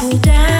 slow down.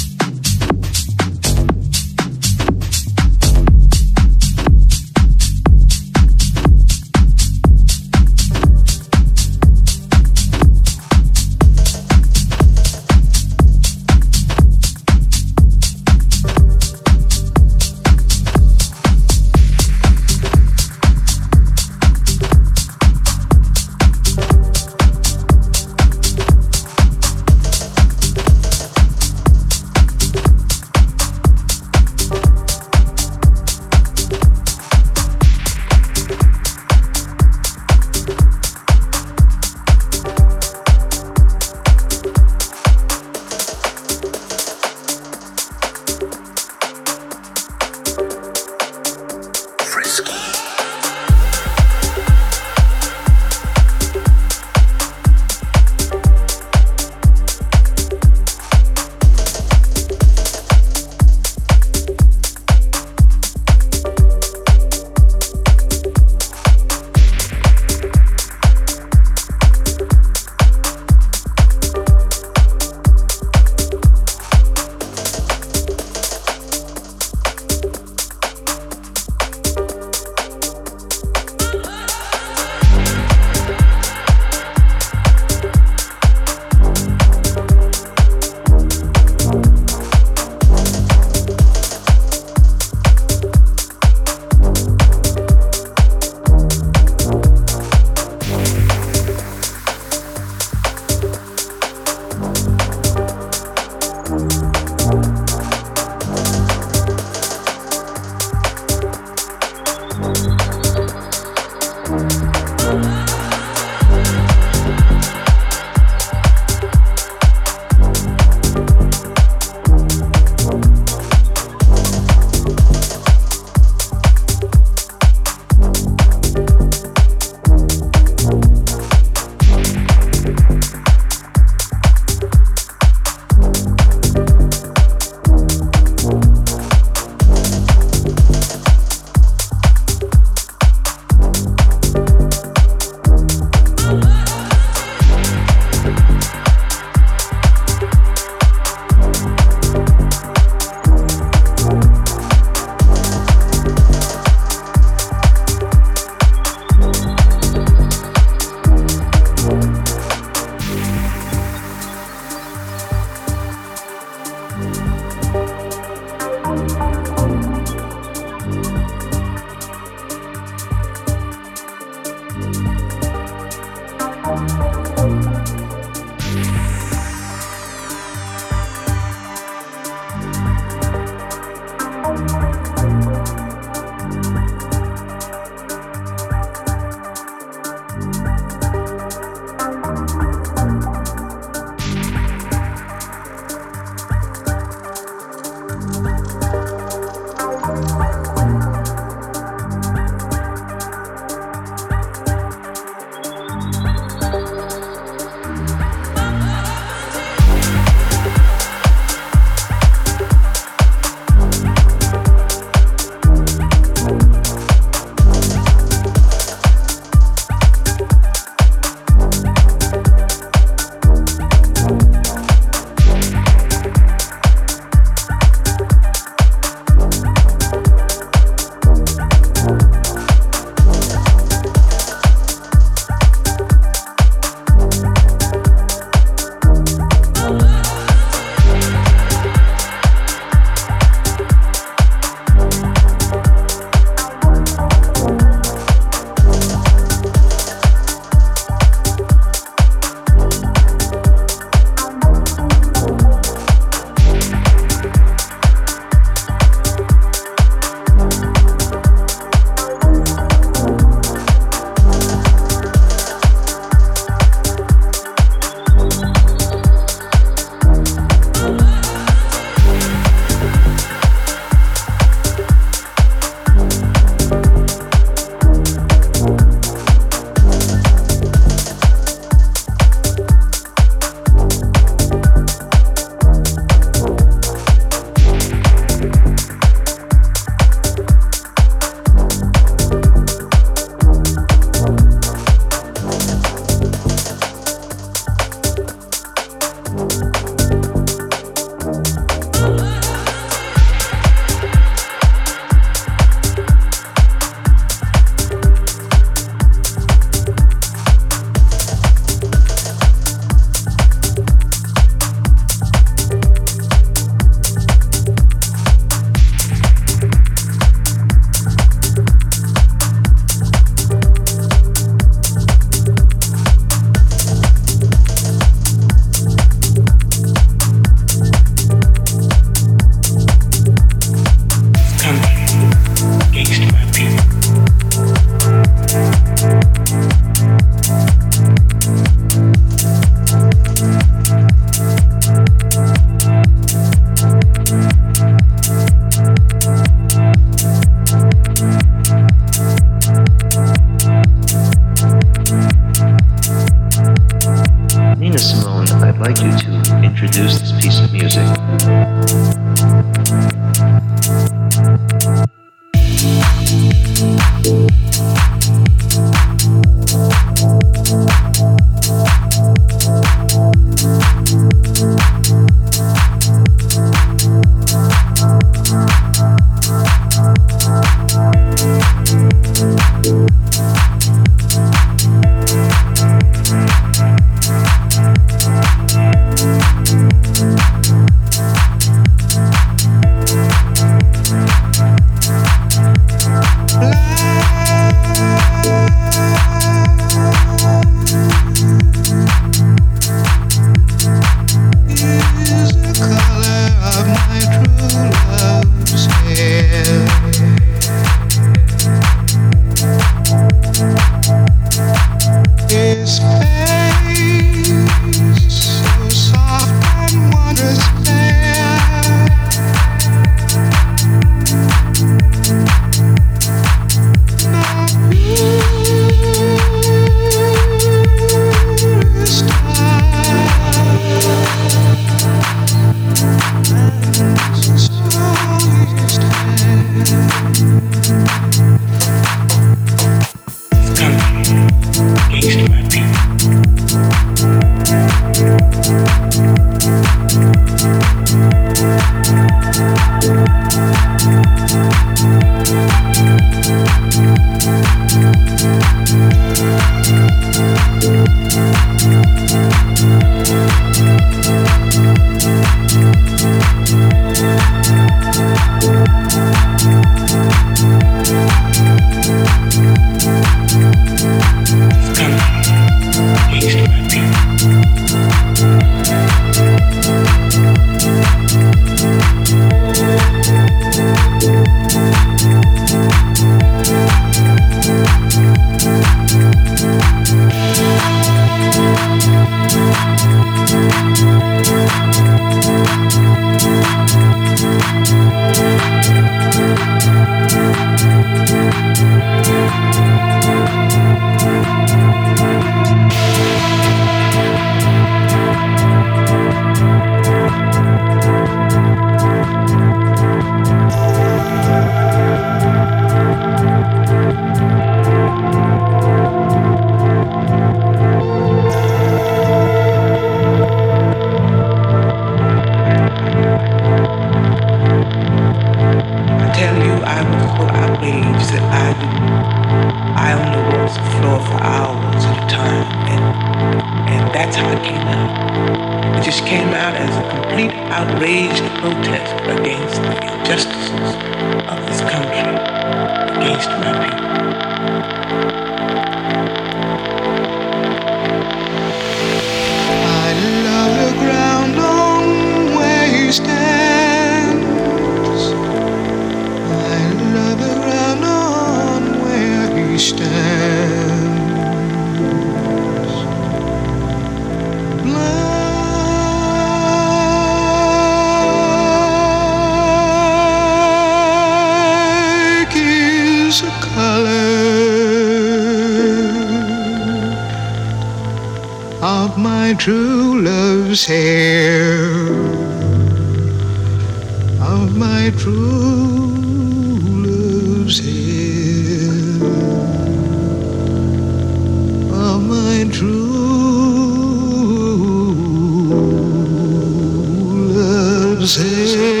music.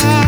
All